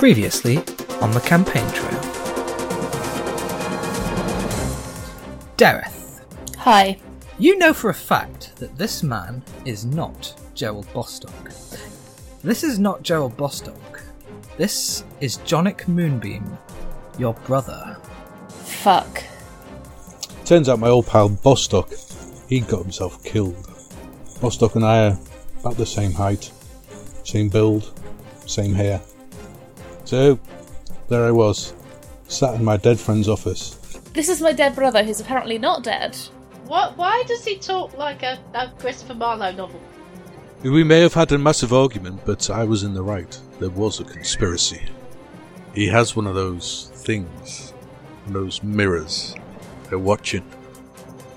Previously on the campaign trail. Dareth, Hi. you know for a fact that this man is not Gerald Bostock. This is not Gerald Bostock. This is Jonic Moonbeam, your brother. Fuck. Turns out my old pal Bostock, he got himself killed. Bostock and I are about the same height, same build, same hair. So, there I was, sat in my dead friend's office. This is my dead brother who's apparently not dead. What? Why does he talk like a, a Christopher Marlowe novel? We may have had a massive argument, but I was in the right. There was a conspiracy. He has one of those things, those mirrors. They're watching.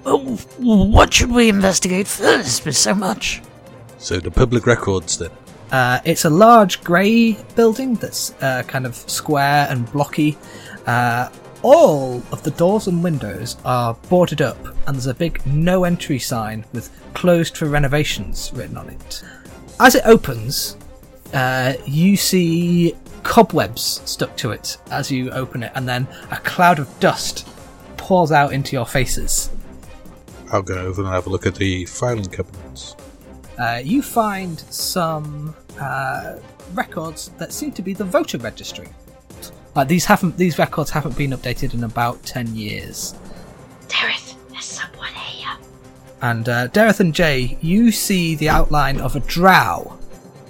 Oh, what should we investigate first with so much? So the public records then. Uh, it's a large grey building that's uh, kind of square and blocky. Uh, all of the doors and windows are boarded up, and there's a big no entry sign with closed for renovations written on it. As it opens, uh, you see cobwebs stuck to it as you open it, and then a cloud of dust pours out into your faces. I'll go over and have a look at the filing cabinets. Uh, you find some uh, records that seem to be the voter registry. Like these haven't these records haven't been updated in about ten years. Dareth, there's someone here. And uh, Dareth and Jay, you see the outline of a drow.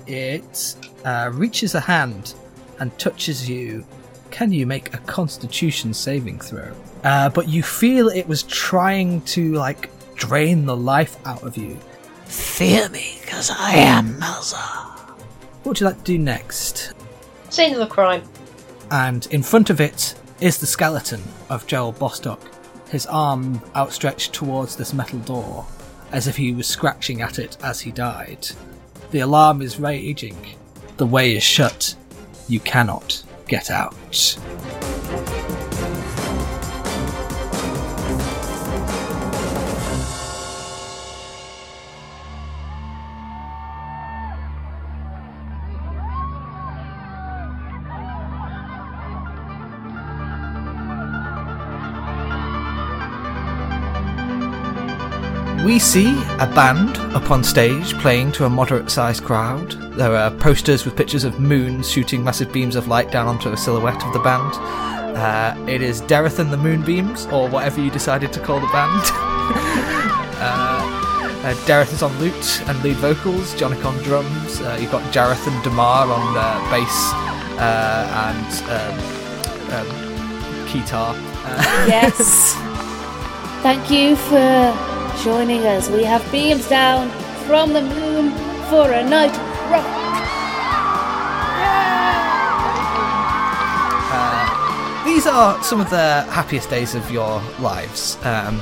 It uh, reaches a hand and touches you. Can you make a Constitution saving throw? Uh, but you feel it was trying to like drain the life out of you. Fear me, because I am Malzar. What would you like to do next? Scene of the crime. and in front of it is the skeleton of Gerald Bostock, his arm outstretched towards this metal door, as if he was scratching at it as he died. The alarm is raging. The way is shut. You cannot get out. See a band up on stage playing to a moderate sized crowd. There are posters with pictures of moons shooting massive beams of light down onto a silhouette of the band. Uh, it is Dareth and the Moonbeams, or whatever you decided to call the band. uh, uh, is on lute and lead vocals, Jonik on drums. Uh, you've got Jareth and Damar on bass uh, and um, um, guitar. Uh, Yes. Thank you for joining us. We have beams down from the moon for a night rock. These are some of the happiest days of your lives. Um,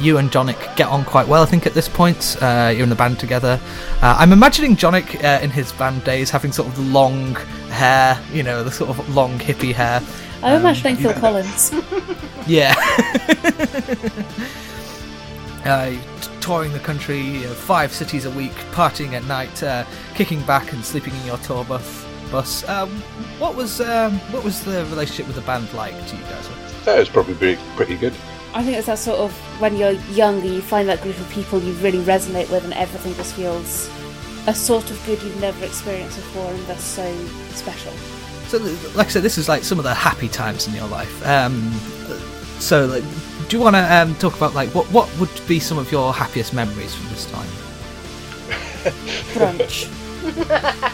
you and Jonic get on quite well, I think, at this point. Uh, you're in the band together. Uh, I'm imagining Jonic uh, in his band days having sort of the long hair, you know, the sort of long hippie hair. I'm Um, imagining Phil Collins. Yeah. uh, touring the country, you know, five cities a week, partying at night, uh, kicking back and sleeping in your tour bus. Bus. Um, what was um, what was the relationship with the band like to you guys? That was probably pretty, pretty good. I think it's that sort of when you're younger, you find that group of people you really resonate with, and everything just feels a sort of good you've never experienced before, and that's so special. So, like I said, this is like some of the happy times in your life. Um, so, like, do you want to um, talk about like what what would be some of your happiest memories from this time? Brunch.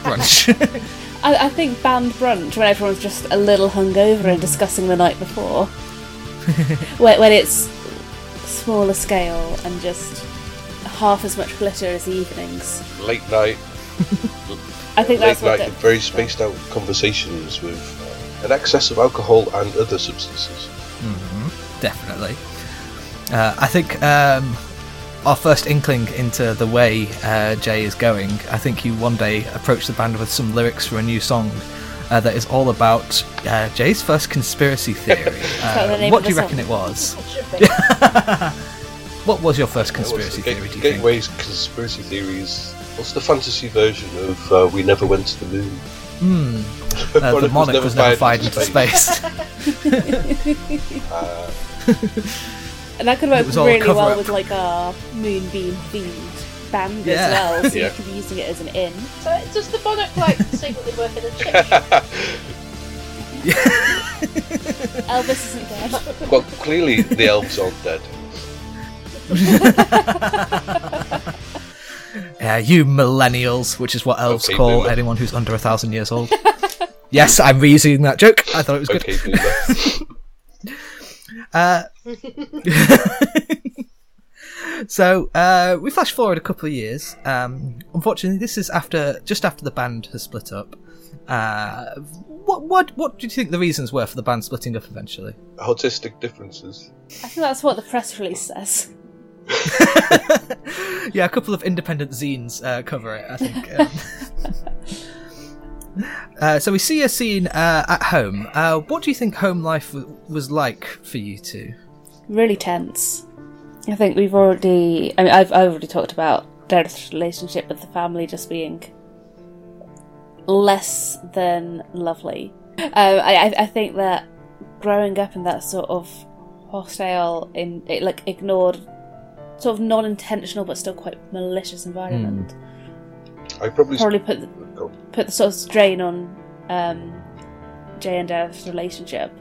Brunch. I, I think band brunch when everyone's just a little hungover and discussing the night before. when, when it's smaller scale and just half as much glitter as the evenings. Late night, I think late that's night, very spaced out conversations with uh, an excess of alcohol and other substances. Definitely. Uh, I think um, our first inkling into the way uh, Jay is going. I think you one day approached the band with some lyrics for a new song. Uh, that is all about uh, Jay's first conspiracy theory. Uh, what do you reckon song? it was? What was your first conspiracy the theory? Ga- Do you think? Gateway's conspiracy theories. What's the fantasy version of uh, "We Never Went to the Moon"? Hmm. Uh, the monarch was never fired into space. Uh, And that could work really well up. with like a moonbeam themed band Yeah. as well, so Yeah. you could be using it as an inn. So does the monarch like secretly work in a chip shop? Elvis isn't dead. well, clearly the elves aren't dead. Yeah, you millennials, which is what elves Okay, call boomer. anyone who's under a thousand years old. yes, I'm reusing that joke. I thought it was good. Okay, boomer. Uh, so uh, we flash forward a couple of years. Um, unfortunately, this is after just after the band has split up. Uh, what what what do you think the reasons were for the band splitting up eventually? Autistic differences. I think that's what the press release says. yeah, a couple of independent zines uh, cover it. I think. Um, uh, so we see a scene uh, at home. Uh, what do you think home life w- was like for you two? Really tense. I think we've already. I mean, I've, I've already talked about Dareth's relationship with the family just being less than lovely. Um, I, I, I think that growing up in that sort of hostile, in it, like ignored, sort of non-intentional but still quite malicious environment, I probably. probably put the, Go. put the sort of strain on um, Jay and Dareth's relationship.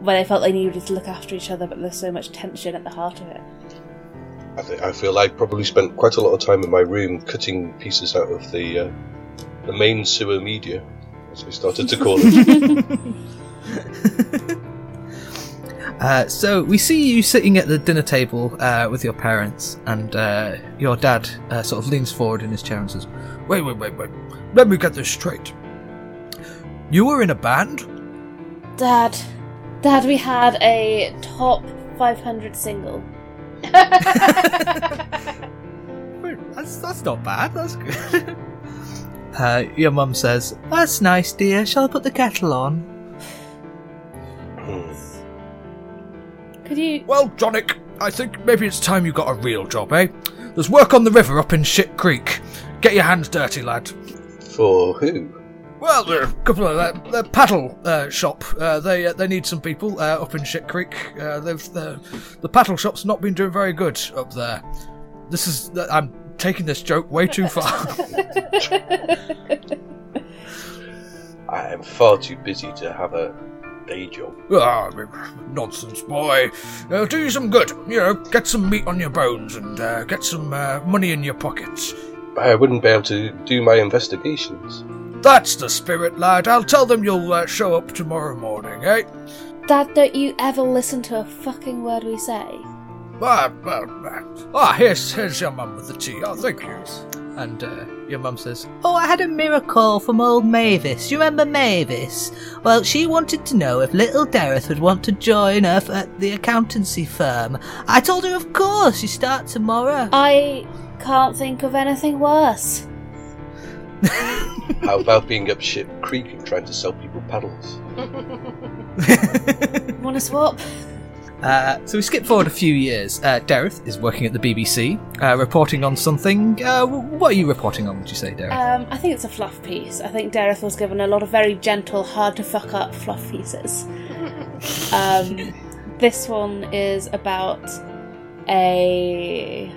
Where they felt they needed to look after each other, but there's so much tension at the heart of it. I, think, I feel I probably spent quite a lot of time in my room cutting pieces out of the uh, the main sewer media, as we started to call it. Uh, so we see you sitting at the dinner table uh, with your parents, and uh, your dad uh, sort of leans forward in his chair and says, Wait, wait, wait, wait. Let me get this straight. You were in a band? Dad, Dad, we had a top 500 single. "Wait, "That's that's not bad. That's good." uh, your mum says, "That's nice, dear. Shall I put the kettle on?" Could you? Well, Jonick, I think maybe it's time you got a real job, eh? There's work on the river up in Shit Creek. Get your hands dirty, lad. For who? Well, there are a couple of uh, the paddle uh, shop. Uh, they uh, they need some people uh, up in Shit Creek. Uh, they've the the paddle shop's not been doing very good up there. This is I'm taking this joke way too far. I am far too busy to have a day job. ah, nonsense, boy. Uh, do you some good. You know, get some meat on your bones and uh, get some uh, money in your pockets. I wouldn't be able to do my investigations. That's the spirit, lad. I'll tell them you'll uh, show up tomorrow morning, eh? Dad, don't you ever listen to a fucking word we say? Ah, well, uh, ah, here's here's your mum with the tea. Oh, thank you. And uh, your mum says, Oh, I had a miracle from old Mavis. You remember Mavis? Well, she wanted to know if little Dareth would want to join her at the accountancy firm. I told her, of course, you start tomorrow. I can't think of anything worse. How about being up Ship Creek and trying to sell people paddles? Want to swap? Uh, so we skip forward a few years. Uh, Dareth is working at the BBC, uh, reporting on something. Uh, what are you reporting on? Would you say, Dareth? Um, I think it's a fluff piece. I think Dareth was given a lot of very gentle, hard to fuck up fluff pieces. Um, this one is about a.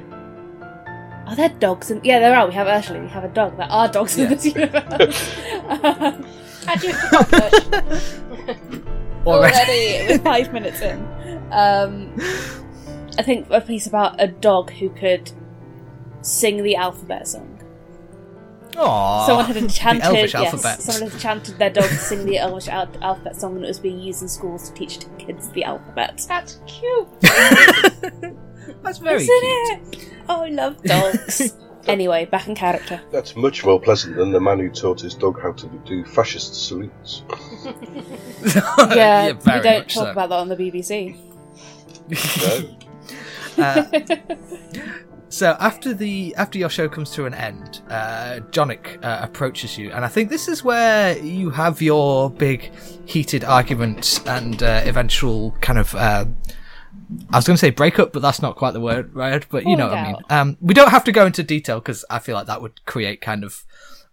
Are there dogs in? Yeah, there are. We have actually we have a dog. There are dogs in this universe. um, do you forgotten? already we're five minutes in. Um, I think a piece about a dog who could sing the alphabet song. Aww, Someone had enchanted, the Elvish yes, alphabet. someone had enchanted their dog to sing the Elvish al- alphabet song, and it was being used in schools to teach kids the alphabet. That's cute. That's very Isn't cute. it? Oh, I love dogs. anyway, back in character. That's much more pleasant than the man who taught his dog how to do fascist salutes. Yeah, we don't talk so. about that on the BBC. Uh, so after the after your show comes to an end, uh, Jonick uh, approaches you, and I think this is where you have your big heated argument and uh, eventual kind of. Uh, I was going to say breakup, but that's not quite the word, right? But you know what I mean. Um, we don't have to go into detail because I feel like that would create kind of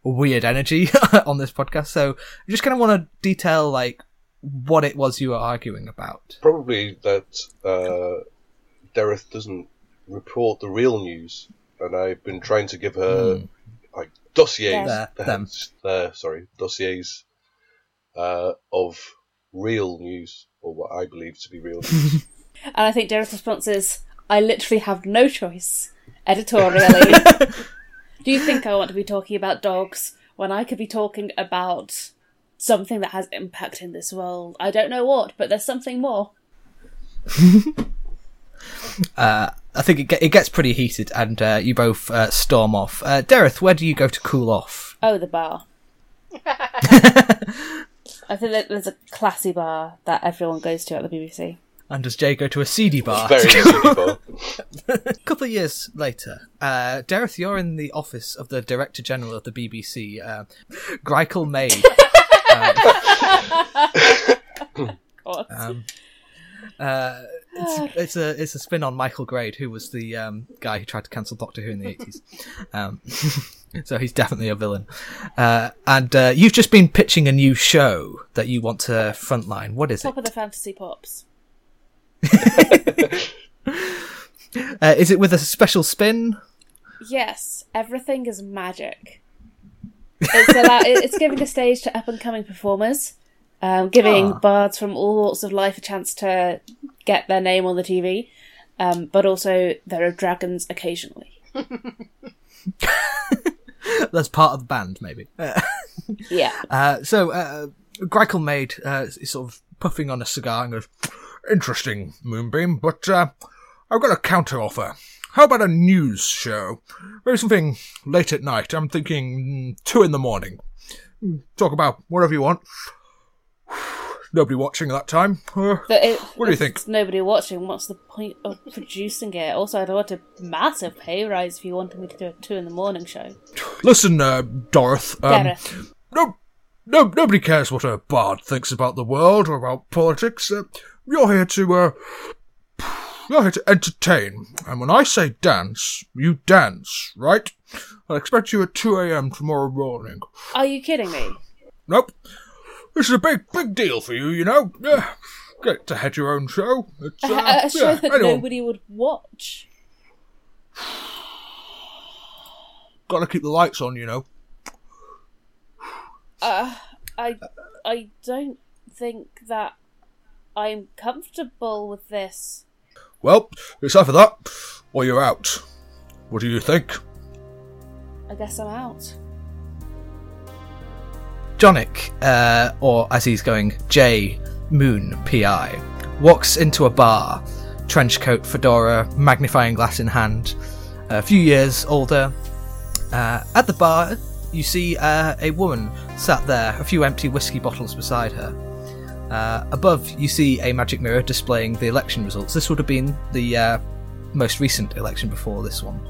weird energy on this podcast. So I just kind of want to detail like what it was you were arguing about. Probably that uh, Dareth doesn't report the real news, and I've been trying to give her like dossiers. There, uh, them. there, sorry, dossiers uh, of real news, or what I believe to be real news. And I think Dareth's response is, I literally have no choice, editorially. Do you think I want to be talking about dogs when I could be talking about something that has impact in this world? I don't know what, but there's something more. Uh, I think it, ge- it gets pretty heated, and uh, you both uh, storm off. Uh, Dareth, where do you go to cool off? Oh, the bar. I think that there's a classy bar that everyone goes to at the BBC. And does Jay go to a seedy bar? Very easy bar. A couple of years later, uh, Dareth, you're in the office of the Director General of the BBC, uh, Greikel Maid. Um, uh, it's, it's a it's a spin on Michael Grade, who was the um, guy who tried to cancel Doctor Who in the eighties. Um, so he's definitely a villain. Uh, and uh, you've just been pitching a new show that you want to frontline. What is it? Top of the fantasy pops. Uh, is it with a special spin? Yes, everything is magic. It's it's giving a stage to up and coming performers, um, giving Ah. bards from all walks of life a chance to get their name on the TV, um, but also there are dragons occasionally. That's part of the band, maybe. Yeah, Uh, so, uh, Maid uh, is sort of puffing on a cigar and goes, Interesting, Moonbeam, but uh, I've got a counter offer. How about a news show? Maybe something late at night. I'm thinking two in the morning. Talk about whatever you want. Nobody watching at that time. Uh, What do you think? Nobody watching. What's the point of producing it? Also, I'd want a massive pay rise if you wanted me to do a two in the morning show. listen, uh, Dorothy. Um, no, no, nobody cares what a bard thinks about the world or about politics. Uh, you're here to, uh, you're here to entertain. And when I say dance, you dance, right? I'll expect you at 2 a.m. tomorrow morning. Are you kidding me? Nope. This is a big, big deal for you, you know. Yeah. Get to head your own show. It's, A- uh, a, a show yeah, that anyone. nobody would watch. Gotta keep the lights on, you know. Uh, I I don't think that I'm comfortable with this. Well, it's either that or you're out. What do you think? I guess I'm out. Jonic, uh, or as he's going, J Moon PI, walks into a bar, trench coat, fedora, magnifying glass in hand, a few years older. Uh, at the bar, you see uh, a woman sat there, a few empty whiskey bottles beside her. Uh, above, you see a magic mirror displaying the election results. This would have been the uh, most recent election before this one.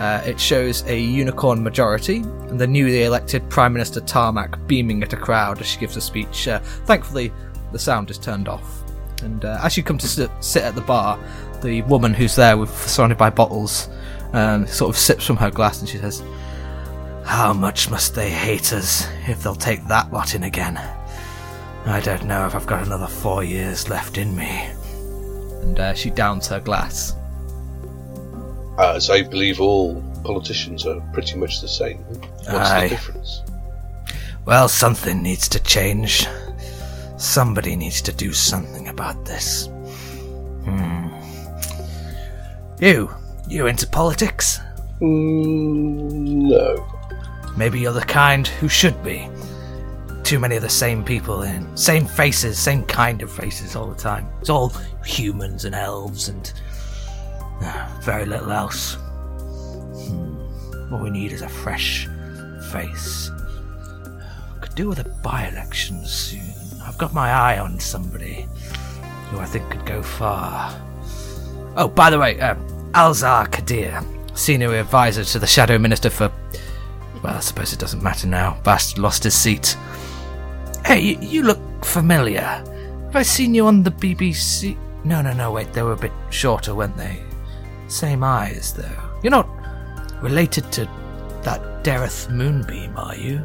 Uh, it shows a unicorn majority, and the newly elected Prime Minister Tarmac beaming at a crowd as she gives a speech. Uh, thankfully, the sound is turned off. And uh, as you come to sit, sit at the bar, the woman who's there, with, surrounded by bottles, um, sort of sips from her glass and she says, How much must they hate us if they'll take that lot in again? I don't know if I've got another four years left in me. And uh, she downs her glass. As I believe all politicians are pretty much the same. What's Aye. the difference? Well, something needs to change. Somebody needs to do something about this. Hmm. You, you into politics? Mm, no. Maybe you're the kind who should be. Too many of the same people in, same faces, same kind of faces all the time. It's all humans and elves and uh, very little else. Hmm. What we need is a fresh face. Could do with a by-election soon. I've got my eye on somebody who I think could go far. Oh, by the way, um, Alzar Kadir, senior advisor to the Shadow Minister for well, I suppose it doesn't matter now. Bast lost his seat. Hey, you, you look familiar. Have I seen you on the BBC? No, no, no, wait, they were a bit shorter, weren't they? Same eyes, though. You're not related to that Dareth Moonbeam, are you?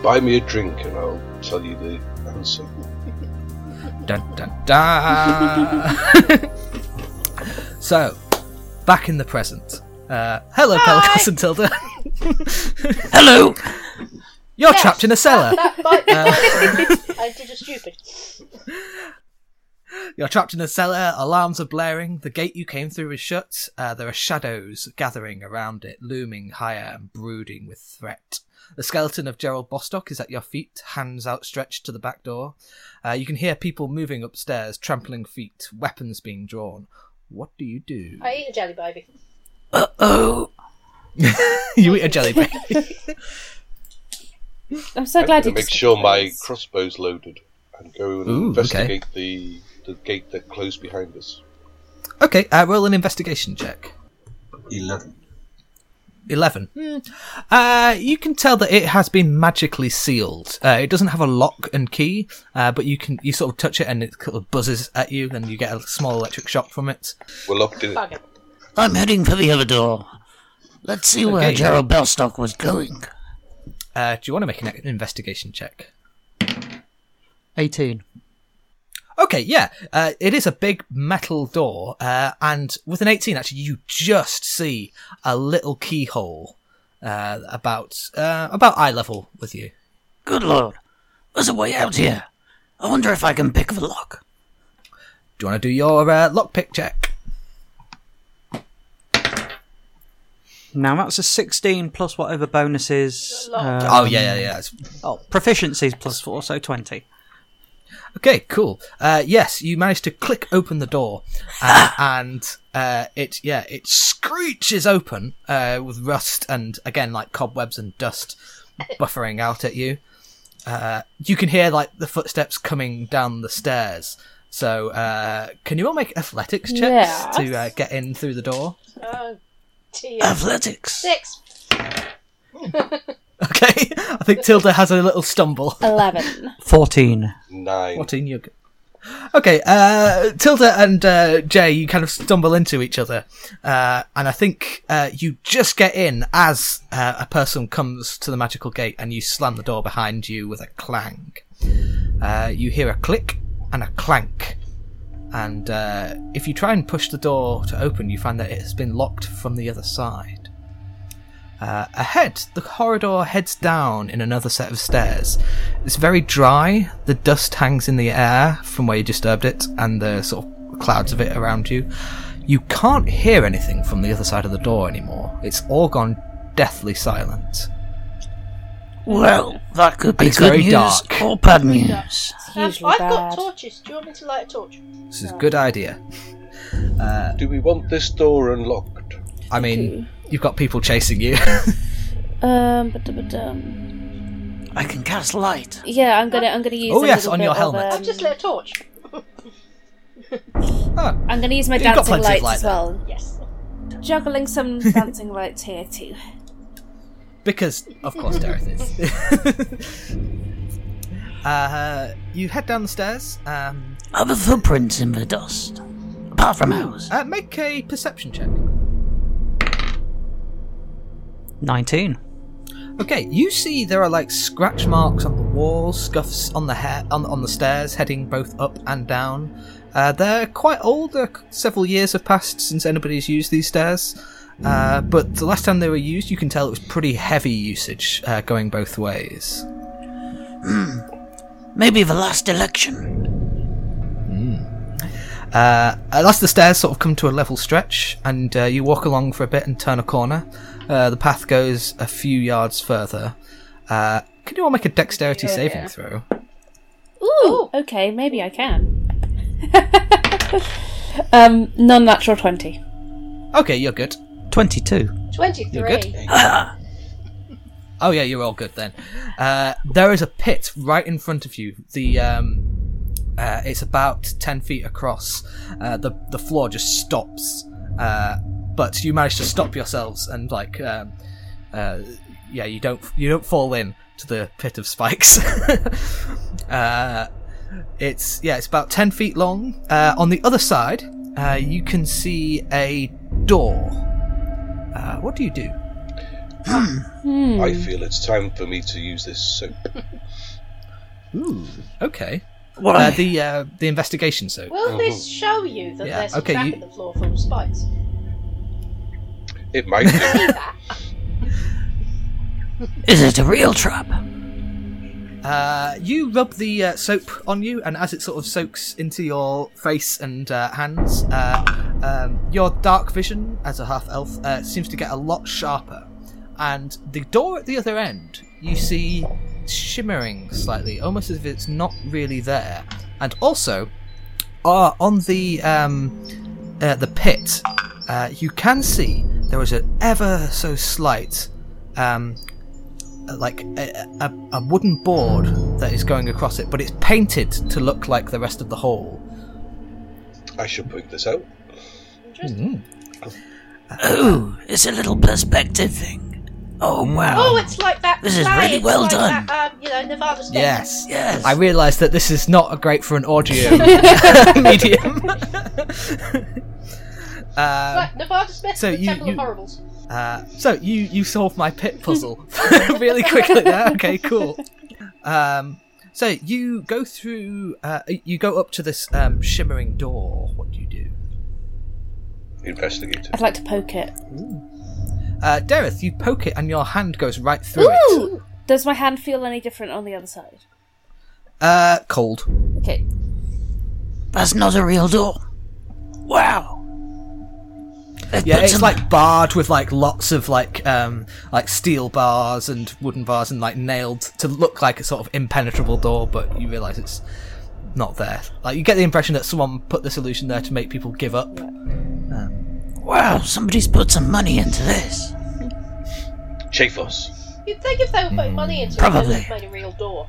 Buy me a drink and I'll tell you the answer. Dun dun dun. so, back in the present. Uh, hello, Pelicos and Tilda. Hello! You're trapped in a cellar. That bite I did a stupid. You're trapped in a cellar, alarms are blaring, the gate you came through is shut, uh, there are shadows gathering around it, looming higher and brooding with threat. The skeleton of Gerald Bostock is at your feet, hands outstretched to the back door. Uh, you can hear people moving upstairs, trampling feet, weapons being drawn. What do you do? I eat a jelly baby. Uh oh! you eat a jelly baby. I'm so I'm glad you to make sure my crossbow's loaded and go and Ooh, okay. investigate the the gate that closed behind us. okay, uh, roll an investigation check. 11. 11. Hmm. Uh, you can tell that it has been magically sealed. Uh, it doesn't have a lock and key, uh, but you can you sort of touch it and it sort of buzzes at you, and you get a small electric shock from it. We're locked in. Bugger. I'm heading for the other door. Let's see where Okay. Gerald Bostock was going. Uh, do you want to make an investigation check? 18. Okay, yeah. Uh, it is a big metal door, uh, and with an 18, actually, you just see a little keyhole uh, about uh, about eye level with you. Good lord. There's a way out here. I wonder if I can pick the lock. Do you want to do your uh, lockpick check? Now that's a 16 plus whatever bonuses. Um, oh yeah, yeah, yeah. It's Oh, proficiencies plus 4, so 20. Okay, cool. Uh, yes, you managed to click open the door, uh, and uh, it yeah it screeches open uh, with rust and again like cobwebs and dust buffering out at you. Uh, you can hear like the footsteps coming down the stairs. So uh, can you all make athletics checks Yes. to uh, get in through the door? Dear. Athletics. Six. Okay, I think Tilda has a little stumble. 11. 14. Nine. Fourteen, you're good. Okay, uh, Tilda and uh, Jay, you kind of stumble into each other, uh, and I think uh, you just get in as uh, a person comes to the magical gate, and you slam the door behind you with a clang. Uh, you hear a click and a clank, and uh, if you try and push the door to open, you find that it has been locked from the other side. Uh, ahead, the corridor heads down in another set of stairs. It's very dry. The dust hangs in the air from where you disturbed it, and the sort of clouds of it around you. You can't hear anything from the other side of the door anymore. It's all gone deathly silent. Well, that could be It's good very news dark. or bad news. Um, I've bad. got torches. Do you want me to light a torch? This is a good idea. Do we want this door unlocked? I mean, you've got people chasing you. Um, but, but, um, I can cast light. yeah, I'm gonna, I'm gonna use. Oh, a yes, little on bit your of, helmet. I've um, just lit a torch. I'm gonna use my You've got dancing plenty lights light as well. Yes. Juggling some dancing lights here too. Because, of course, Dareth is. uh, you head down the stairs. Um, Other footprints in the dust. Apart from ours. uh, make a perception check. 19. Okay, you see there are like scratch marks on the walls, scuffs on the hair on, on the stairs, heading both up and down. Uh, they're quite old. They're, several years have passed since anybody's used these stairs. Uh, but the last time they were used, you can tell it was pretty heavy usage, uh, going both ways. Maybe the last election. Uh, at last, the stairs sort of come to a level stretch, and uh, you walk along for a bit and turn a corner. Uh, the path goes a few yards further. Uh, can you all make a dexterity saving throw? Ooh, okay, maybe I can. um, non-natural twenty. Okay, you're good. 22. Twenty-three. You're good. Oh yeah, you're all good then. Uh, there is a pit right in front of you. The um, uh, it's about ten feet across. Uh, the the floor just stops, uh, but you manage to stop yourselves and like, um, uh, yeah, you don't you don't fall in to the pit of spikes. uh, it's yeah, it's about ten feet long. Uh, on the other side, uh, you can see a door. Uh, what do you do? I feel it's time for me to use this soap. Ooh, okay. What? Uh, the uh, the investigation soap. Will this show you that Yeah, there's a okay, crack you- in the floor full of spikes? It might do. See that? Is it a real trap? Uh, you rub the uh, soap on you, and as it sort of soaks into your face and uh, hands, uh, um, your dark vision as a half elf uh, seems to get a lot sharper. And the door at the other end, you see shimmering slightly, almost as if it's not really there. And also, uh, on the um, the pit, you can see there was an ever so slight um, like a, a, a wooden board that is going across it, but it's painted to look like the rest of the hall. I should point this out. Interesting. Oh, it's a little perspective thing. Oh wow. Oh, it's like that. This is really it's well like done. That, um, you know, Nevada State. Yes. yes. I realise that this is not a great for an audio medium. um, Like Nevada Smith, so the you- Temple you- of Horribles. Uh, so you you solved my pit puzzle really quickly there. Okay, cool. Um, so you go through. Uh, you go up to this um, shimmering door. What do you do? Investigate. I'd like to poke it. Uh, Dareth, you poke it and your hand goes right through it. Does my hand feel any different on the other side? Uh, cold. Okay. That's not a real door. Wow. They've Yeah, it's some- like barred with like lots of like um like steel bars and wooden bars and like nailed to look like a sort of impenetrable door, but you realise it's not there. Like you get the impression that someone put the solution there to make people give up. Wow, somebody's put some money into this. Chafos. You'd think if they were putting money into it, they would have made a real door.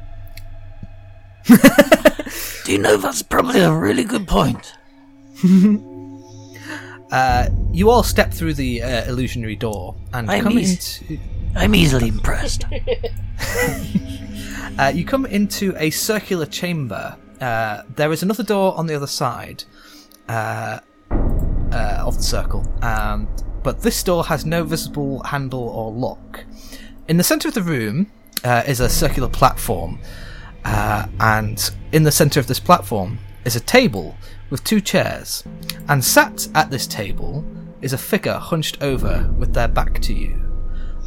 Do you know that's probably a really good point? Uh, you all step through the uh, illusionary door and I'm come eas- into. I'm easily impressed. Uh, you come into a circular chamber. Uh, there is another door on the other side uh, uh, of the circle, um, but this door has no visible handle or lock. In the centre of the room uh, is a circular platform, uh, and in the centre of this platform is a table with two chairs, and sat at this table is a figure hunched over with their back to you.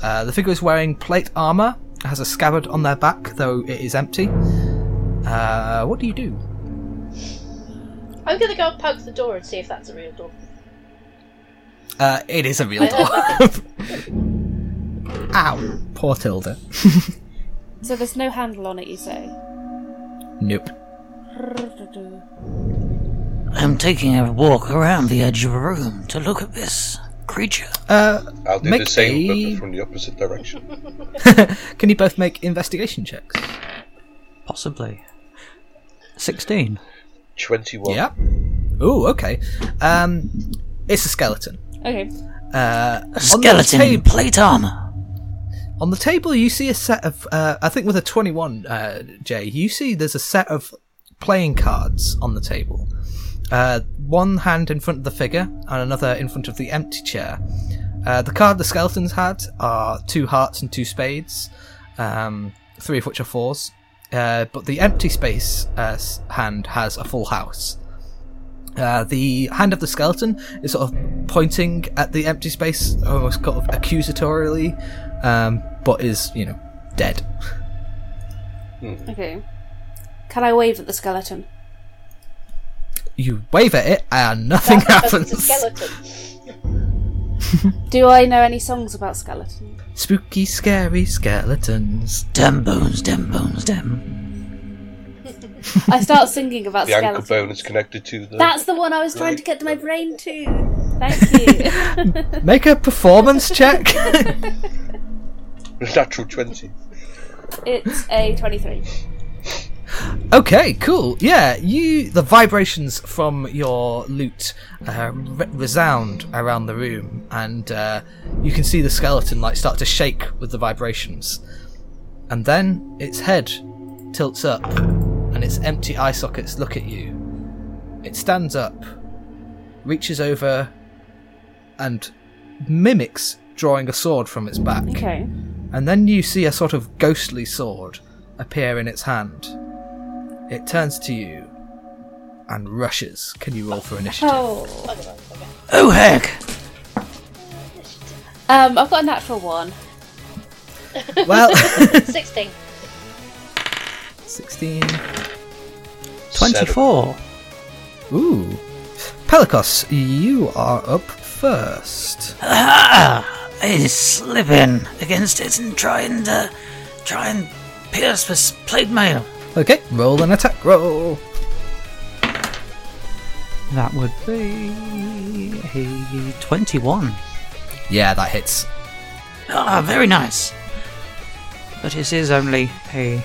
Uh, the figure is wearing plate armor, has a scabbard on their back, though it is empty. Uh, what do you do? I'm gonna go and poke the door and see if that's a real door. Uh, it is a real door. Ow, poor Tilda. So there's no handle on it, you say? Nope. I'm taking a walk around the edge of a room to look at this creature. Uh, I'll do Make the same, a- but from the opposite direction. can you both make investigation checks? Possibly. 16. 21. Yeah. Ooh, okay. Um, it's a skeleton. Okay. Uh, A skeleton on the, in plate armor. on the table, you see a set of. Uh, I think with a twenty-one, uh, Jay, you see there's a set of playing cards on the table. Uh, one hand in front of the figure and another in front of the empty chair. Uh, the card the skeletons had are two hearts and two spades, um, three of which are fours. Uh, but the empty space uh, hand has a full house. Uh, the hand of the skeleton is sort of pointing at the empty space, almost kind of accusatorily, um, but is, you know, dead. Okay. Can I wave at the skeleton? You wave at it, and nothing That's happens. a skeleton. Do I know any songs about skeletons? Spooky, scary skeletons. Dem bones, dem bones, dem. I start singing about The ankle bone is connected to the. That's the one I was trying to get to my brain too. Thank you. Make a performance check. natural 20. it's a 23. Okay, cool. Yeah, you. The vibrations from your lute uh, re- resound around the room, and uh, you can see the skeleton like start to shake with the vibrations, and then its head tilts up, and its empty eye sockets look at you. It stands up, reaches over, and mimics drawing a sword from its back. Okay. And then you see a sort of ghostly sword appear in its hand. It turns to you and rushes. Can you roll for initiative? Oh. Oh heck! Um, I've got a natural one. Well, 16. 16. Twenty-four. Ooh. Pelicos, you are up first. Ah, it is slipping against it and trying to try and pierce this plate mail. Okay, roll an attack roll. That would be a twenty-one. Yeah, that hits. Ah, very nice. But this is only a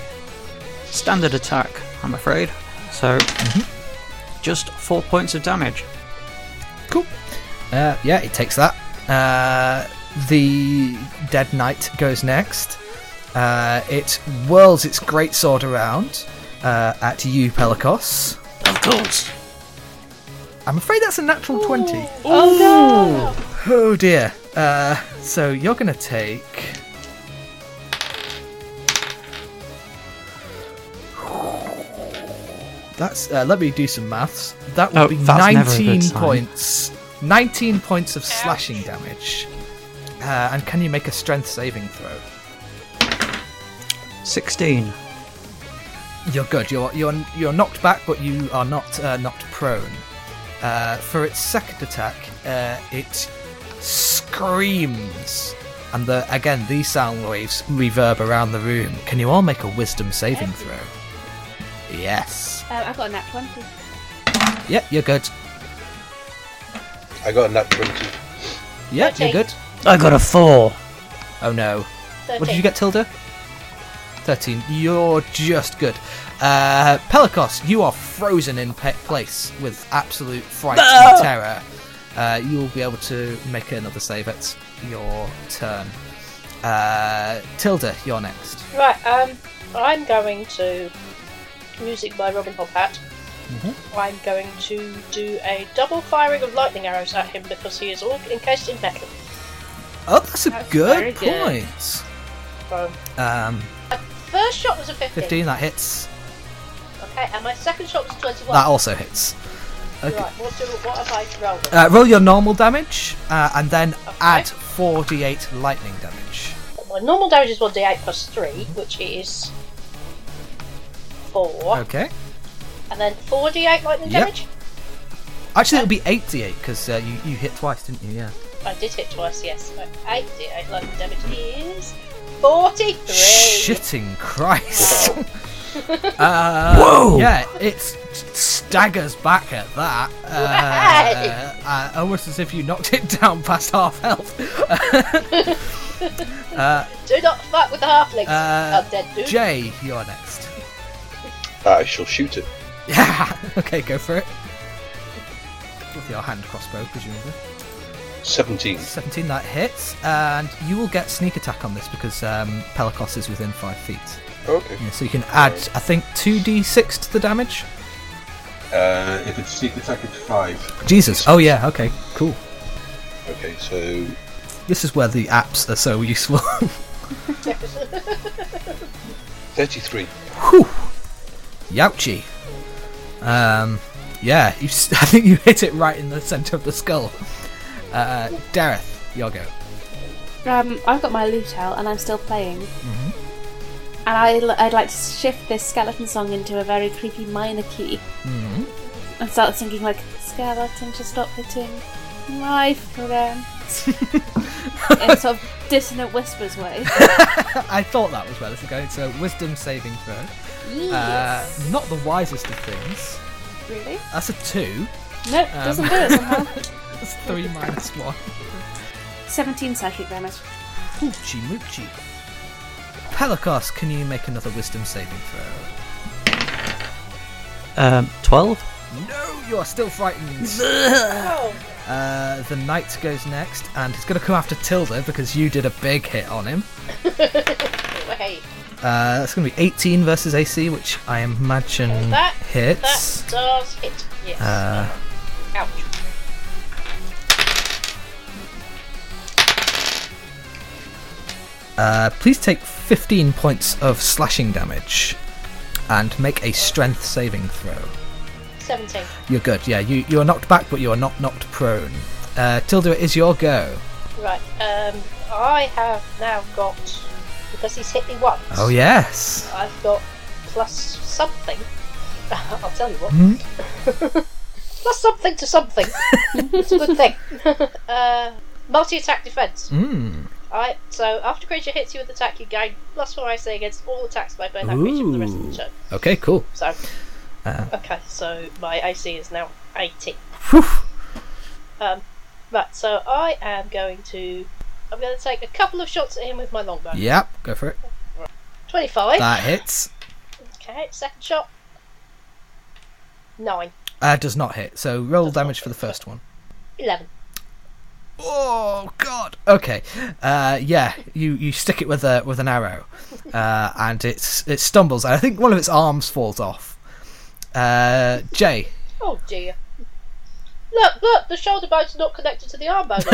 standard attack, I'm afraid. So, just four points of damage. Cool. Uh, yeah, it takes that. Uh, the dead knight goes next. Uh, it whirls its great sword around uh, at you, Pelicos. Of course. I'm afraid that's a natural 20. Oh no. Oh dear. Uh, so you're going to take. That's. Uh, let me do some maths. That would Oh, be that's never a good 19 points. 19 points of slashing damage. Uh, and can you make a strength saving throw? Sixteen. You're good. You're you're you're knocked back, but you are not uh, knocked prone. Uh, for its second attack, uh, it screams, and the again these sound waves reverb around the room. Can you all make a Wisdom saving throw? Yes. no! Um, I've got a nat 20. Yep, you're good. I got a nat 20. Yep, you're good. I got a four. Oh no. 13. What did you get, Tilda? 13. You're just good. Uh, Pelicos, you are frozen in pe- place with absolute fright and terror. Uh, you'll be able to make another save at your turn. Uh, Tilda, you're next. Right, um, I'm going to music by Robin Hobb Hat. I'm going to do a double firing of lightning arrows at him because he is all encased in metal. Oh, that's a That's good very good. point. So, Um, first shot was a 15. 15, that hits. Okay, and my second shot was 21. That also hits. Okay. Right, what, do, what have I rolled? Uh, roll your normal damage uh, and then Okay. add 4d8 lightning damage. My normal damage is 1d8 plus 3, which is 4. Okay. And then 4d8 lightning Yep. damage? Actually, it'll be 8d8 because uh, you, you hit twice, didn't you? Yeah. I did hit twice, yes. So 8d8 lightning damage is 43. Shitting Christ. uh, Whoa! Yeah, it staggers back at that. Uh, uh, almost as if you knocked it down past half health. uh, Do not fuck with the halflings. Uh, Undead dude. Jay, you're next. I shall shoot it. Yeah, okay, go for it. With your hand crossbow, presumably. 17. 17, that hits. And you will get sneak attack on this because um, Pelicos is within 5 feet. Okay. Yeah, so you can add, I think, 2d6 to the damage. Uh, if it's sneak attack, it's 5. Jesus. Oh, yeah, okay, cool. Okay, so This is where the apps are so useful. 33. Whew. Youchie. Um, yeah, I think you hit it right in the centre of the skull. Uh, Dareth, your go. Um, I've got my lute out and I'm still playing. Mm-hmm. And I, l- I'd like to shift this skeleton song into a very creepy minor key Mhm. and start singing like skeleton to stop hitting my friends in sort of dissonant whispers way. I thought that was where this was going. So, wisdom saving throw. Uh, Yes. not the wisest of things. really? That's a two. Nope, Um, doesn't do it somehow. That's three minus one. 17 psychic damage. Hoochie moochie. Pelicos, can you make another wisdom saving throw? Um, twelve. No, you are still frightened. Uh, the knight goes next, and he's going to come after Tilda because you did a big hit on him. hey. Uh, that's going to be 18 versus AC, which I imagine That, hits. that does hit. Yes. Uh, Ouch. Uh, please take 15 points of slashing damage and make a strength saving throw. 17. You're good, yeah. You, you are knocked back, but you are not knocked prone. Uh, Tilda, it is your go. Right, um, I have now got, because he's hit me once, Oh, yes. I've got plus something. I'll tell you what. Mhm. plus something to something. it's a good thing. uh, multi attack defense. Mm. Alright, so after creature hits you with attack, you gain plus 4 AC against all attacks by that creature for the rest of the turn. Okay, cool. So, Uh, okay, so my AC is now 80. whew. Um, right, so I am going to. I'm going to take a couple of shots at him with my longbow. Yep, go for it. 25. That hits. Okay, second shot. 9. Uh, does not hit. So roll damage for the first one. 11. Oh God. Okay. Uh, yeah, you, you stick it with a with an arrow, uh, and it's it stumbles. And I think one of its arms falls off. Uh, Jay. Oh dear. Look, look, the shoulder bone's not connected to the arm bone.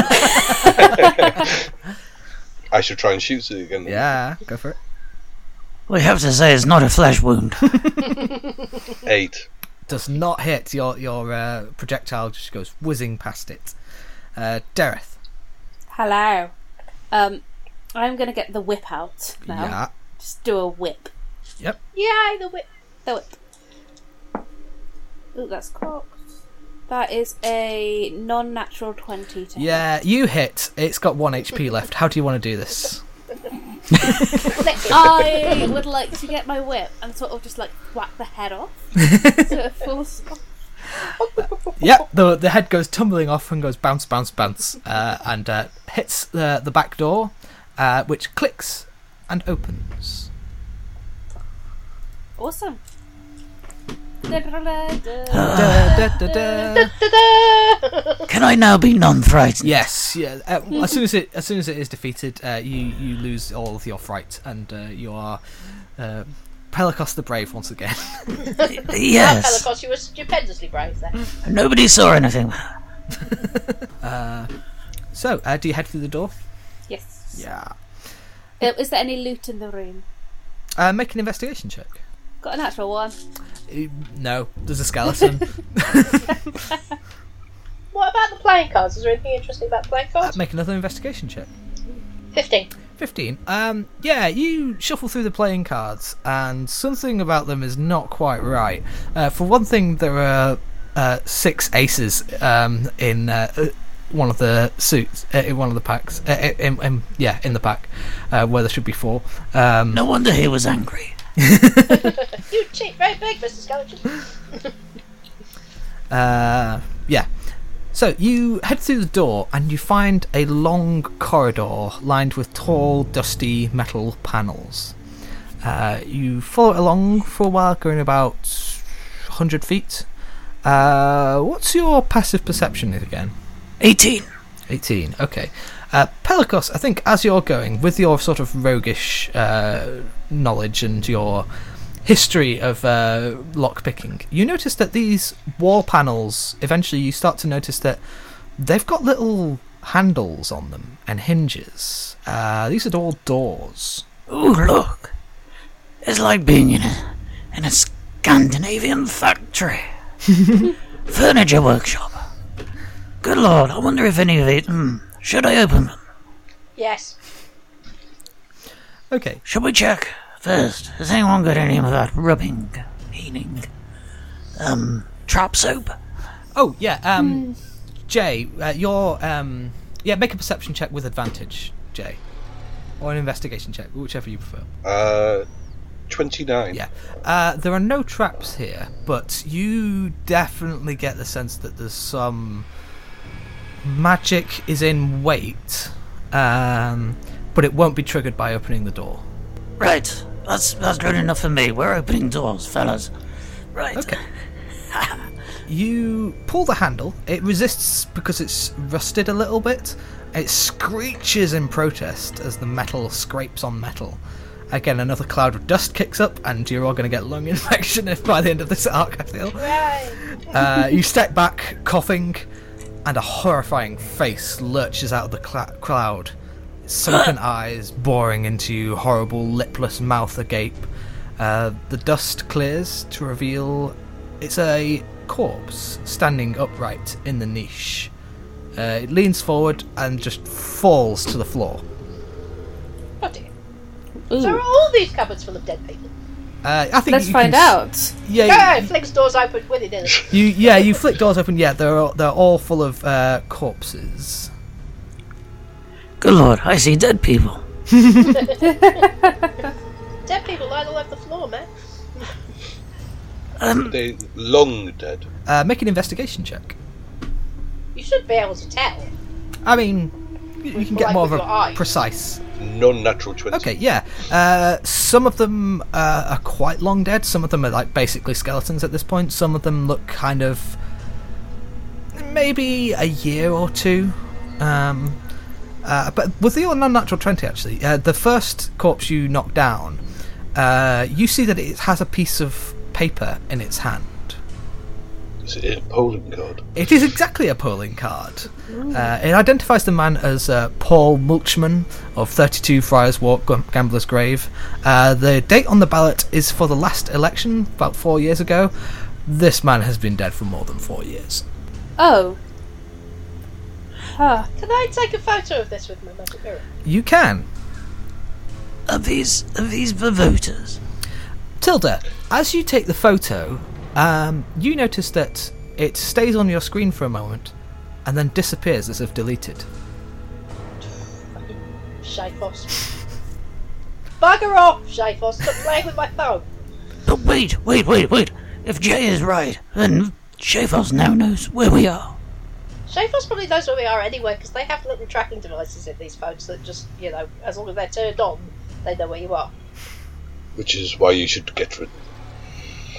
I should try and shoot it again. then. Yeah, go for it. We have to say it's not a flesh wound. Eight. Does not hit. Your your uh, projectile just goes whizzing past it. Uh, Dareth. Hello. Um, I'm gonna get the whip out now. Yeah. Just do a whip. Yep. Yay, the whip. The whip. Ooh, that's cocked. That is a non-natural twenty. To hit. Yeah, you hit. It's got one HP left. How do you want to do this? I would like to get my whip and sort of just like whack the head off. so it falls off. Yep, the the head goes tumbling off and goes bounce, bounce, bounce, uh, and uh, hits the the back door, uh, which clicks and opens. Awesome. Can I now be non-frightened? Yes, yeah. Uh, as soon as it as soon as it is defeated, uh, you you lose all of your fright, and uh, you are uh, Pelicos the Brave once again. Yes. Pelicos, you were stupendously brave there. Nobody saw anything. so, uh, do you head through the door? Yes. Yeah. Uh, Is there any loot in the room? Uh, make an investigation check. Got a natural one. Uh, No, there's a skeleton. What about the playing cards? Is there anything interesting about the playing uh, cards? make another investigation check. 15. 15. Um, yeah, you shuffle through the playing cards, and something about them is not quite right. Uh, for one thing, there are uh, six aces um, in uh, uh, one of the suits, uh, in one of the packs. Uh, in, in, yeah, in the pack, uh, where there should be four. Um, No wonder he was angry. You cheat very big, Mr. Skeleton. Uh, yeah. So you head through the door and you find a long corridor lined with tall, dusty metal panels. Uh, you follow it along for a while, going about 100 feet. Uh, what's your passive perception again? 18. 18. Okay. Uh, Pelicos, I think as you're going, with your sort of roguish uh, knowledge and your history of uh, lockpicking, you notice that these wall panels, eventually you start to notice that they've got little handles on them and hinges. Uh, these are all doors. Ooh, look. It's like being in a, in a Scandinavian factory. Furniture workshop. Good lord, I wonder if any of it. Hmm, should I open them? Yes. Okay. Should we check first? Has anyone got any of that rubbing, healing, um, trap soap? Oh, yeah, um, Jay, uh, your, um, yeah, make a perception check with advantage, Jay. Or an investigation check, whichever you prefer. Uh, 29. Yeah. Uh, there are no traps here, but you definitely get the sense that there's some magic is in wait, um, but it won't be triggered by opening the door. Right, that's that's good enough for me. We're opening doors, fellas. Right. Okay. You pull the handle. It resists because it's rusted a little bit. It screeches in protest as the metal scrapes on metal. Again, another cloud of dust kicks up, and you're all going to get lung infection if by the end of this arc. I feel. Right. Uh, you step back, coughing, and a horrifying face lurches out of the cl- cloud. Sunken eyes boring into horrible lipless mouth agape. Uh, the dust clears to reveal it's a corpse standing upright in the niche. Uh, it leans forward and just falls to the floor. Oh dear. So are all these cupboards full of dead people? Uh, I think Let's you find can s- out. Yeah, Go! Flicks doors open with it. you yeah you flick doors open. Yeah, they're all, they're all full of uh, corpses. Good lord, I see dead people. Dead people lying all over the floor, man. Um, They long dead. Uh, make an investigation check. You should be able to tell. I mean, you, you can get Like more of a eyes. precise. Non-natural twenty. Okay, yeah. Uh, some of them uh, are quite long dead. Some of them are like basically skeletons at this point. Some of them look kind of maybe a year or two. Um, uh, but with your non-natural twenty, actually, uh, the first corpse you knock down, uh, you see that it has a piece of paper in its hand. Is it a polling card? It is exactly a polling card. Uh, it identifies the man as uh, Paul Mulchman of 32 Friars Walk, Gam- Gambler's Grave. Uh, the date on the ballot is for the last election, about four years ago. This man has been dead for more than four years. Oh. Huh. Can I take a photo of this with my magic mirror? You can. are these are these the? Tilda, as you take the photo, um, you notice that it stays on your screen for a moment and then disappears as if deleted. Shafos. Bugger off, Shafos. Stop playing with my phone. But wait, wait, wait, wait. If Jay is right, then Shafos now knows where we are. Shafos probably knows where we are anyway because they have little tracking devices in these phones that just, you know, as long as they're turned on, they know where you are. Which is why you should get rid.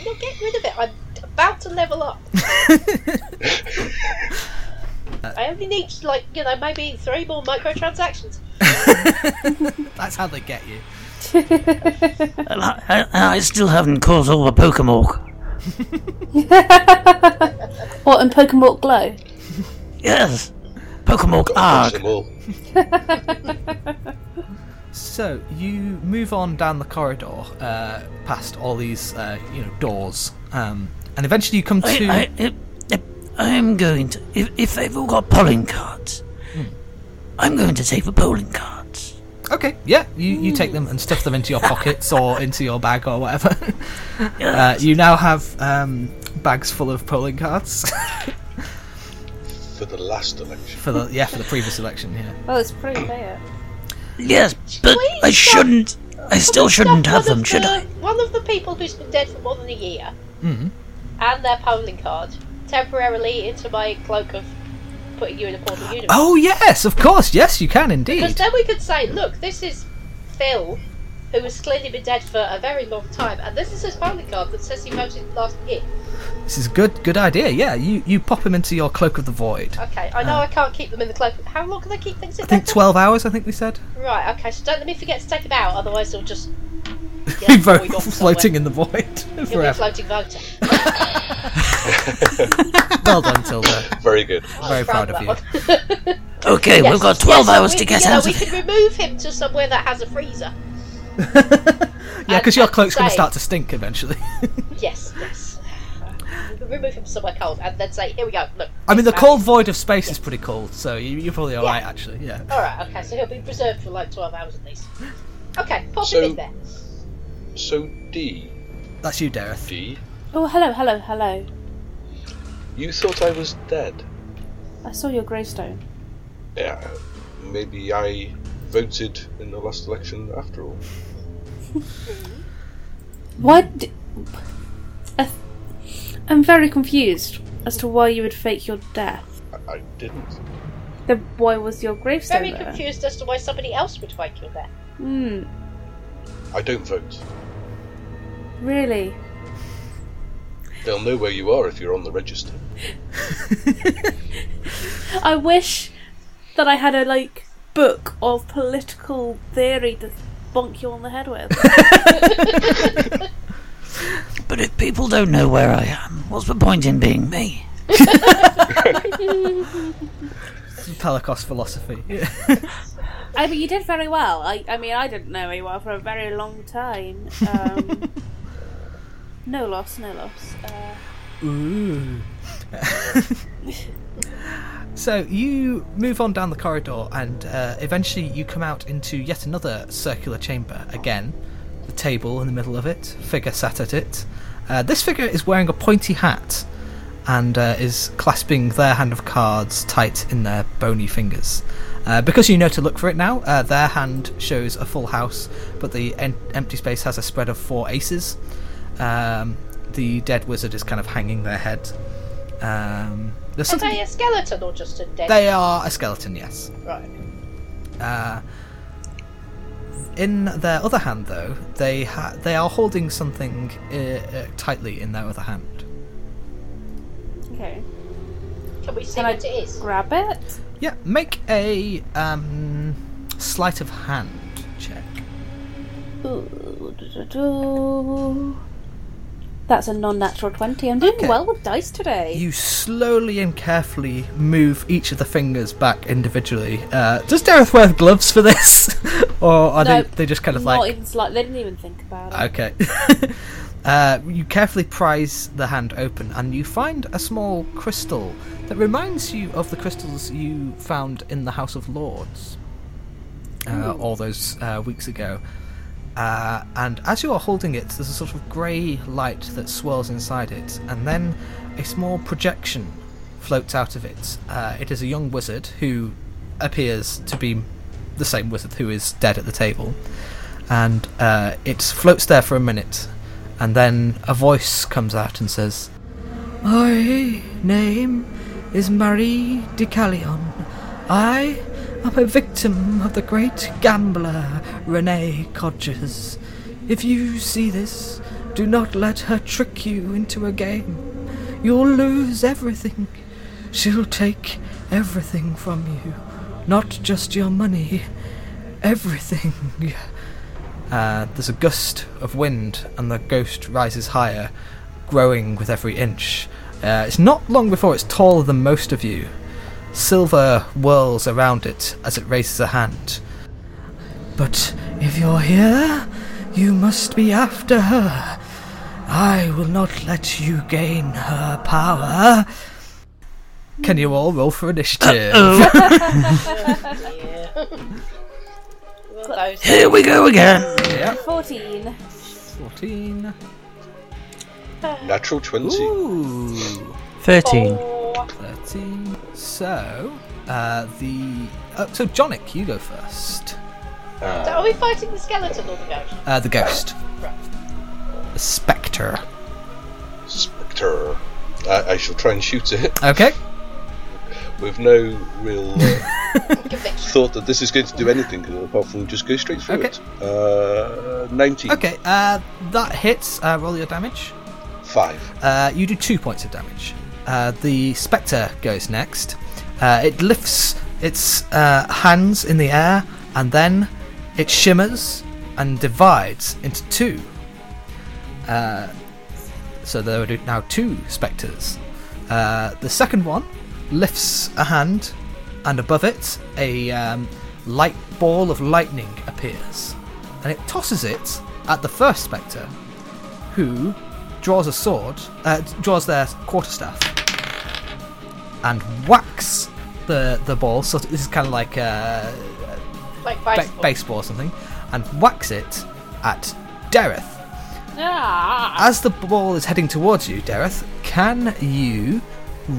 No, get rid of it. I'm about to level up. I only need, like, you know, maybe three more microtransactions. That's how they get you. And I, and I still haven't caught all the Pokemon. What, and Pokemon Glow? Yes, Pokemon Catch Arg. So you move on down the corridor, uh, past all these, uh, you know, doors, um, and eventually you come to. I, I, I, I am going to. If, if they've all got polling cards, I'm going to take the polling cards. Okay, yeah, you, you take them and stuff them into your pockets or into your bag or whatever. uh, you now have um, bags full of polling cards For the last election. for the yeah for the previous election. Yeah. Well, it's pretty clear. Yes, but Please I stop. shouldn't. I still shouldn't have them, of should the- I? One of the people who's been dead for more than a year Mhm. and their polling card temporarily into my cloak of putting you in a portal universe. Oh yes, of course, yes, you can indeed. Because then we could say, look, this is Phil, who has clearly been dead for a very long time, and this is his polling card that says he voted last year. This is a good good idea. Yeah, you you pop them into your cloak of the void. Okay, I know uh, I can't keep them in the cloak. How long can I keep things in I think there? twelve hours. I think we said. Right, okay, so don't let me forget to take him out, otherwise he'll just Be get vo- void floating somewhere. in the void He'll be a floating voter. Well done, Tilda. Very good. Very proud of you. you. Okay, we've got 12 hours to get out we of can here. remove him to somewhere that has a freezer. Yeah, because your cloak's going to start to stink eventually. Yes, yes. We can remove him somewhere cold and then say, here we go, look. I mean, the this cold void of space is pretty cold, so you, you're probably all right actually. Yeah. Alright, okay, so he'll be preserved for like 12 hours at least. Okay, pop So- him in there. So D, That's you, Dareth. D, Oh, hello, hello, hello. you thought I was dead. I saw your gravestone. Yeah, maybe I voted in the last election after all. Why? D- I I'm very confused as to why you would fake your death. I, I didn't. Then why was your gravestone Very there? confused as to why somebody else would fake your death. Hmm. I don't vote. Really? They'll know where you are if you're on the register. I wish that I had a like book of political theory to bonk you on the head with. But if people don't know where I am, what's the point in being me? Pelagos philosophy. I mean, you did very well. I, I mean, I didn't know you well for a very long time. Um, no loss, no loss. Uh, Ooh. so you move on down the corridor, and uh, eventually you come out into yet another circular chamber. Again, the table in the middle of it, figure sat at it. Uh, this figure is wearing a pointy hat and uh, is clasping their hand of cards tight in their bony fingers. Uh, because you know to look for it now, uh, their hand shows a full house, but the en- empty space has a spread of four aces. Um, the dead wizard is kind of hanging their head. Um, there's Are something. they a skeleton or just a dead? They are a skeleton, yes. Right. In their other hand, though, they ha- they are holding something uh, uh, tightly in their other hand. okay. Can we see Can I what it is? grab it? Yeah, make a um, sleight of hand check. Ooh. That's a non-natural twenty. I'm doing Okay. well with dice today. You slowly and carefully move each of the fingers back individually. Uh, does Dareth wear gloves for this, or are No, they they just kind of like Not like even slight. They didn't even think about it. Okay. uh, you carefully prise the hand open and you find a small crystal that reminds you of the crystals you found in the House of Lords uh, all those uh, weeks ago. Uh, and as you are holding it, there's a sort of grey light that swirls inside it, and then a small projection floats out of it. Uh, it is a young wizard who appears to be the same wizard who is dead at the table and uh, it floats there for a minute, and then a voice comes out and says, "My name is Marie de Callion. I am a victim of the great gambler Renee Codgers. If you see this, do not let her trick you into a game. You'll lose everything. She'll take everything from you, not just your money, everything." Uh, there's a gust of wind, and the ghost rises higher, growing with every inch. Uh, it's not long before it's taller than most of you. Silver whirls around it as it raises a hand. But if you're here, you must be after her. I will not let you gain her power. Can you all roll for initiative? Yeah. Here we go again. yeah, Fourteen. 14. Natural 20. Ooh. 13. Four. 13. So, uh, the. Uh, so, Jonic, you go first. So are we fighting the skeleton or the ghost? Uh, the ghost. Right. The spectre. Spectre. I, I shall try and shoot it Okay. with no real uh, thought that this is going to do anything apart from just go straight through Okay. it. Uh, 19. Okay, uh, that hits. Uh, roll your damage. 5. Uh, you do two points of damage. Uh, the spectre goes next. Uh, it lifts its uh, hands in the air and then it shimmers and divides into two. Uh, so there are now two spectres. Uh, the second one lifts a hand, and above it, a um, light ball of lightning appears, and it tosses it at the first spectre, who draws a sword, uh, draws their quarterstaff, and whacks the the ball. So this is kind of like uh, Like ba- baseball. baseball or something, and whacks it at Dareth. Ah. As the ball is heading towards you, Dareth, can you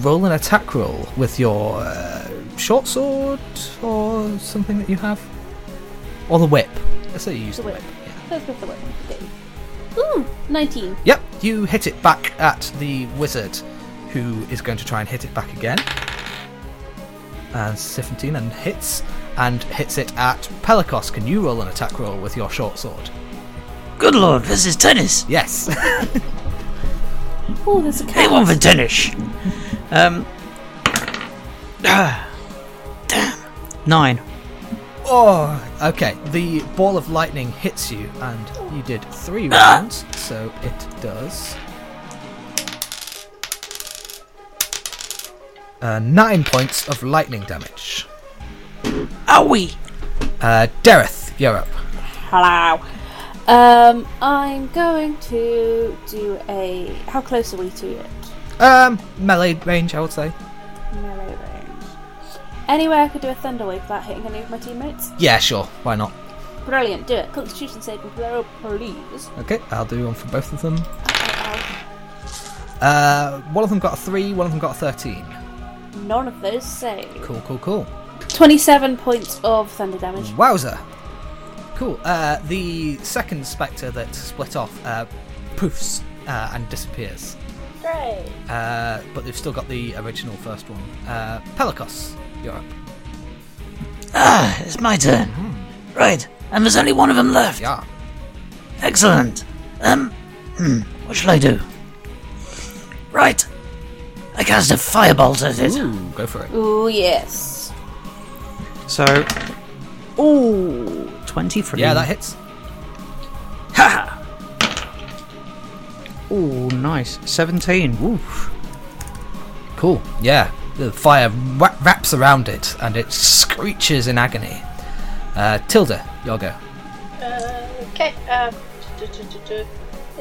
roll an attack roll with your uh, short sword or something that you have, or the whip? Let's say you use the, The whip. whip. Yeah. Let's go for the whip. Okay. Ooh, 19. Yep, you hit it back at the wizard, who is going to try and hit it back again. And 17 and hits, and hits it at Pelikos. Can you roll an attack roll with your short sword? Good lord, this is tennis. Yes. Oh, there's a Hey, cat. one for tennis. Um. ah, damn. Nine. Oh, okay. The ball of lightning hits you, and you did three rounds, so it does. Uh, nine points of lightning damage. Owie. Uh, Dareth, you're up. Hello. Um, I'm going to do a. How close are we to it? Um, melee range, I would say. Melee range. Anywhere I could do a thunder wave without hitting any of my teammates? Yeah, sure. Why not? Brilliant. Do it. Constitution saving throw, please. Okay, I'll do one for both of them. Uh, one of them got a three, one of them got a thirteen. None of those save. Cool, cool, cool. 27 points of thunder damage. Wowzer. Cool. Uh, the second spectre that split off uh, poofs uh, and disappears. Great. Uh, but they've still got the original first one. Uh, Pelikos, you're up. Ah, it's my turn. Right, and there's only one of them left. Yeah. Excellent. Um, hmm, what shall I do? Right. I cast a firebolt at it. Ooh, go for it. Ooh, yes. So, ooh, 23. Yeah, that hits. Ha! Ooh, nice. 17. Oof. Cool. Yeah. The fire wraps around it and it screeches in agony. Uh, Tilda, your go. Uh, okay. Um, du- du- du.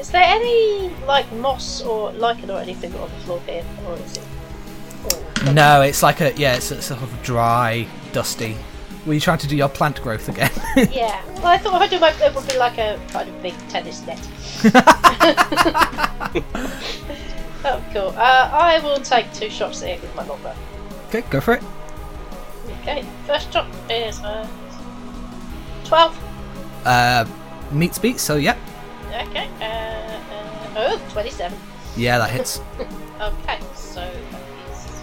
is there any like moss or lichen or anything on the floor here, or is it? No, it's like a yeah, it's a sort of dry, dusty. Were you trying to do your plant growth again? yeah. Well, I thought if I do my, it would be like a kind of big tennis net. oh, cool. Uh, I will take two shots at it with my longbow. okay, go for it. Okay. First shot is uh, twelve. Uh, meets beat. So yeah, Okay. Uh, uh, oh, 27. yeah, that hits. Okay, so that is.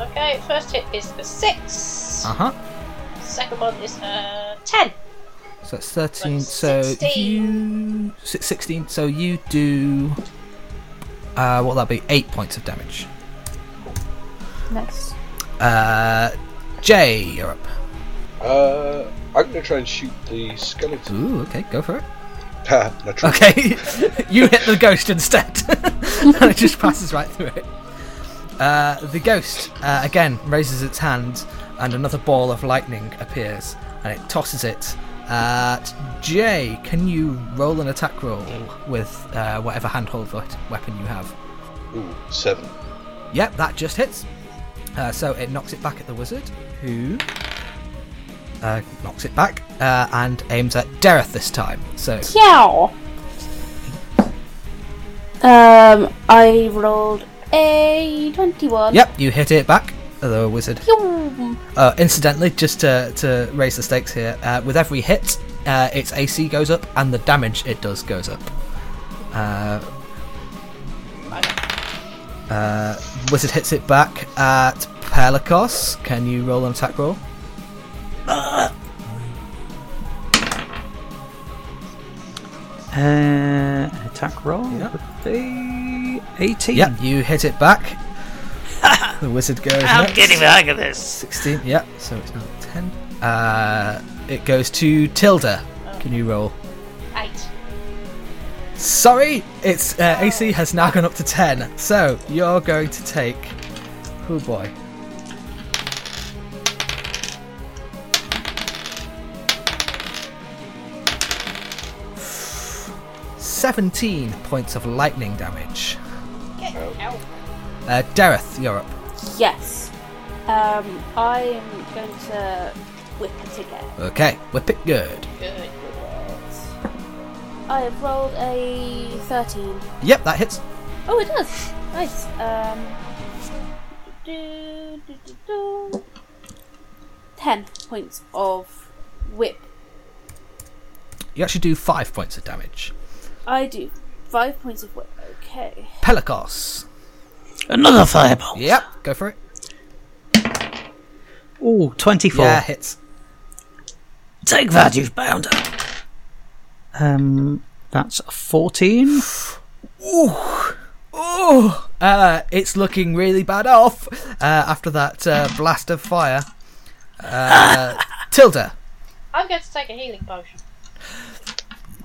Okay, first hit is a 6. Uh huh. Second one is a 10. So that's thirteen. That's So 16. you sixteen. So you do. Uh, what will that be? Eight points of damage. Nice. Uh, Jay, you're up. Uh, I'm going to try and shoot the skeleton. Ooh, okay, go for it. Okay, you hit the ghost instead, and it just passes right through it. Uh, the ghost uh, again raises its hand, and another ball of lightning appears, and it tosses it at Jay. Can you roll an attack roll with uh, whatever handhold we- weapon you have? Ooh, seven. Yep, that just hits. Uh, so it knocks it back at the wizard, who uh, knocks it back uh, and aims at Dareth this time. So Yow! Um, I rolled a 21. Yep, you hit it back, the wizard. Uh, incidentally, just to, to raise the stakes here, uh, with every hit, uh, its AC goes up and the damage it does goes up. Uh, uh, wizard hits it back at Pelikos. Can you roll an attack roll? Uh, attack roll Yeah. would be 18. Yep, you hit it back. the wizard goes I'm next. getting the hang of this. 16, yeah, so it's now 10. Uh, it goes to Tilda. Can you roll? 8. Sorry, its uh, AC has now gone up to 10. So you're going to take. Oh boy. Seventeen points of lightning damage. Ow. Uh, Dareth, you're up. Yes. Um, I'm going to whip it again. Okay, whip it good. Good. I have rolled a 13. Yep, that hits. Oh, it does. Nice. Um, do, do, do, do. 10 points of whip. You actually do five points of damage. I do 5 points of whip. Okay. Pelikos. Another fireball. Yep, go for it. Ooh, 24. Yeah, hits. Take that, you've bounder. Um, that's a 14. Oh, uh, it's looking really bad off uh, after that uh, blast of fire. Uh, Tilda, I'm going to take a healing potion.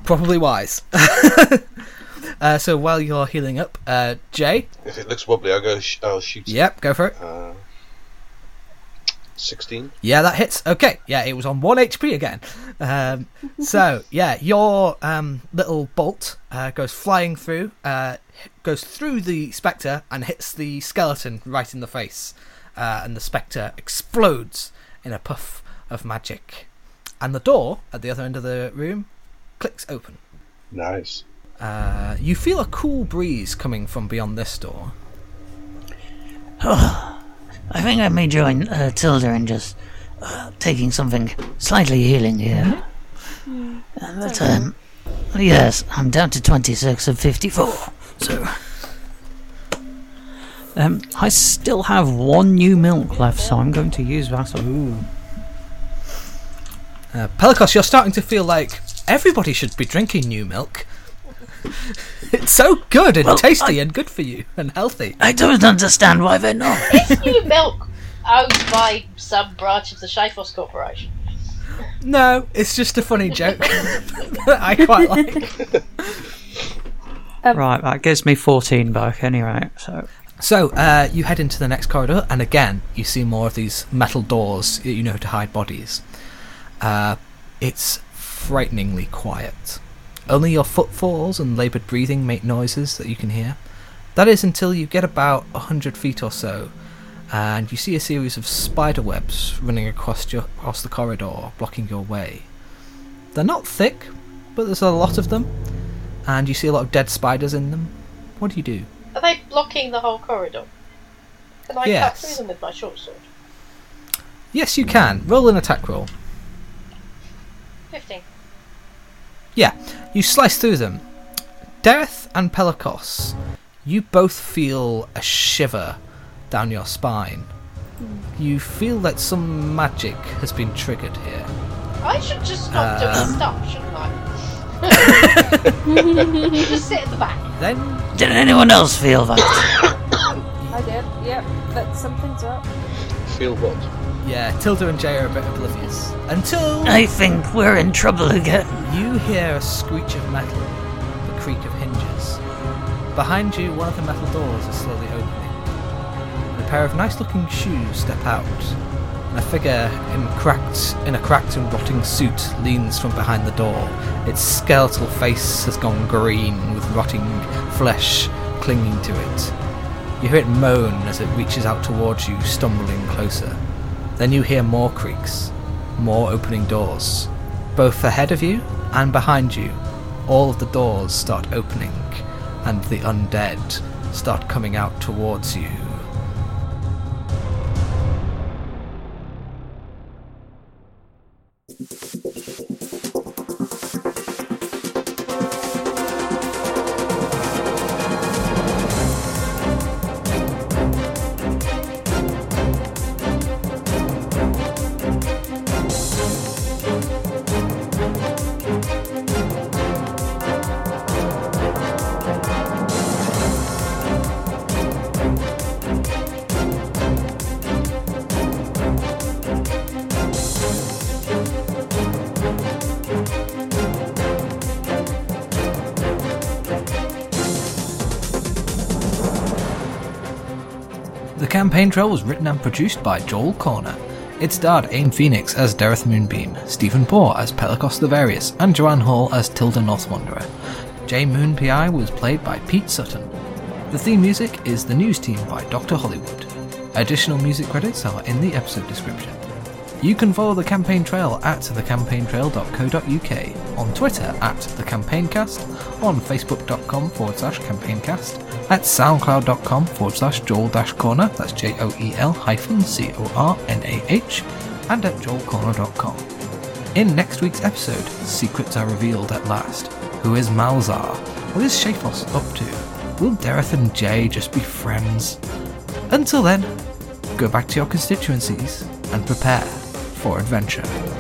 probably wise. uh, so while you're healing up, uh, Jay, If it looks wobbly, I'll go. Sh- I'll shoot. it. yep, go for it. Uh, 16. Yeah, that hits. Okay, yeah, it was on one HP again. Um, so yeah, your um, little bolt uh, goes flying through, uh, goes through the spectre and hits the skeleton right in the face, uh, and the spectre explodes in a puff of magic, and the door at the other end of the room clicks open. Nice. Uh, you feel a cool breeze coming from beyond this door. I think I may join uh, Tilda in just uh, taking something slightly healing here. Uh, but, um, yes, I'm down to 26 of 54. So. Um, I still have one new milk left, so I'm going to use that. Ooh. Uh, Pelicos, you're starting to feel like everybody should be drinking new milk. it's so good and Well, tasty and good for you and healthy. I don't understand why they're not. Is new milk owned by some branch of the Shafos Corporation? No, it's just a funny joke that I quite like. right, that gives me 14 back anyway, so. So, uh, you head into the next corridor, and again, you see more of these metal doors you know to hide bodies. Uh, it's frighteningly quiet. Only your footfalls and laboured breathing make noises that you can hear. That is until you get about a hundred feet or so, and you see a series of spider webs running across, your, across the corridor, blocking your way. They're not thick, but there's a lot of them, and you see a lot of dead spiders in them. What do you do? Are they blocking the whole corridor? Can I Yes. cut through them with my short sword? Yes, you can. Roll an attack roll. 15. Yeah, you slice through them. Dareth and Pelikos, you both feel a shiver down your spine. You feel that some magic has been triggered here. I should just stop Um. doing stuff, shouldn't I? just sit at the back. Then Did anyone else feel that? I did. Yep. But something's up. Feel what? Yeah, Tilda and Jay are a bit oblivious. Until I think we're in trouble again. you hear a screech of metal, the creak of hinges. Behind you, one of the metal doors is slowly opening. A pair of nice-looking shoes step out, and a figure in cracked in a cracked and rotting suit leans from behind the door. Its skeletal face has gone green, with rotting flesh clinging to it. You hear it moan as it reaches out towards you, stumbling closer. Then you hear more creaks, more opening doors. Both ahead of you and behind you, all of the doors start opening, and the undead start coming out towards you. Campaign trail was written and produced by Joel Cornah. It starred Aym Phoenix as Dareth Moonbeam, Steven Poore as Pelicos the Various, and Joanne Hall as Tilda North Wanderer. J Moon PI was played by Pete Sutton. The theme music is The News Team by Dr. Hollywood. Additional music credits are in the episode description. You can follow the campaign trail at thecampaigntrail.co.uk, on Twitter at thecampaigncast, on facebook.com forward slash campaigncast, at soundcloud.com forward slash joel cornah, that's J O E L hyphen C O R N A H, and at joelcornah.com. In next week's episode, secrets are revealed at last. Who is Malzar? What is Shafos up to? Will Dareth and Jay just be friends? Until then, go back to your constituencies and prepare for adventure.